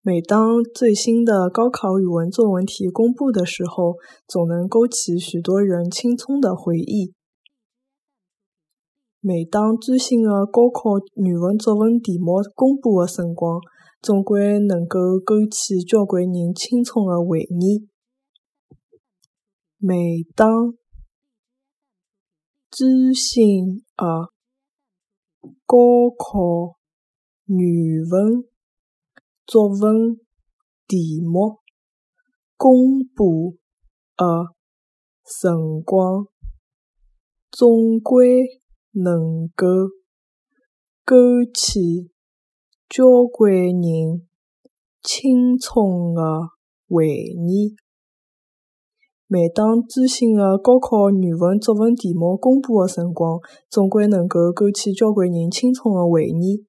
每当最新的高考语文作文题公布的时候，总能勾起许多人青葱的回忆。每当最新的高考语文作文题目公布的辰光，总归能够勾起交关人青葱的回忆。每当最新的高考语文作文题目公布的辰光，总归能够勾起交关人青葱的回忆。每当最新的高考语文作文题目公布的辰光，总归能够勾起交关人青葱的回忆。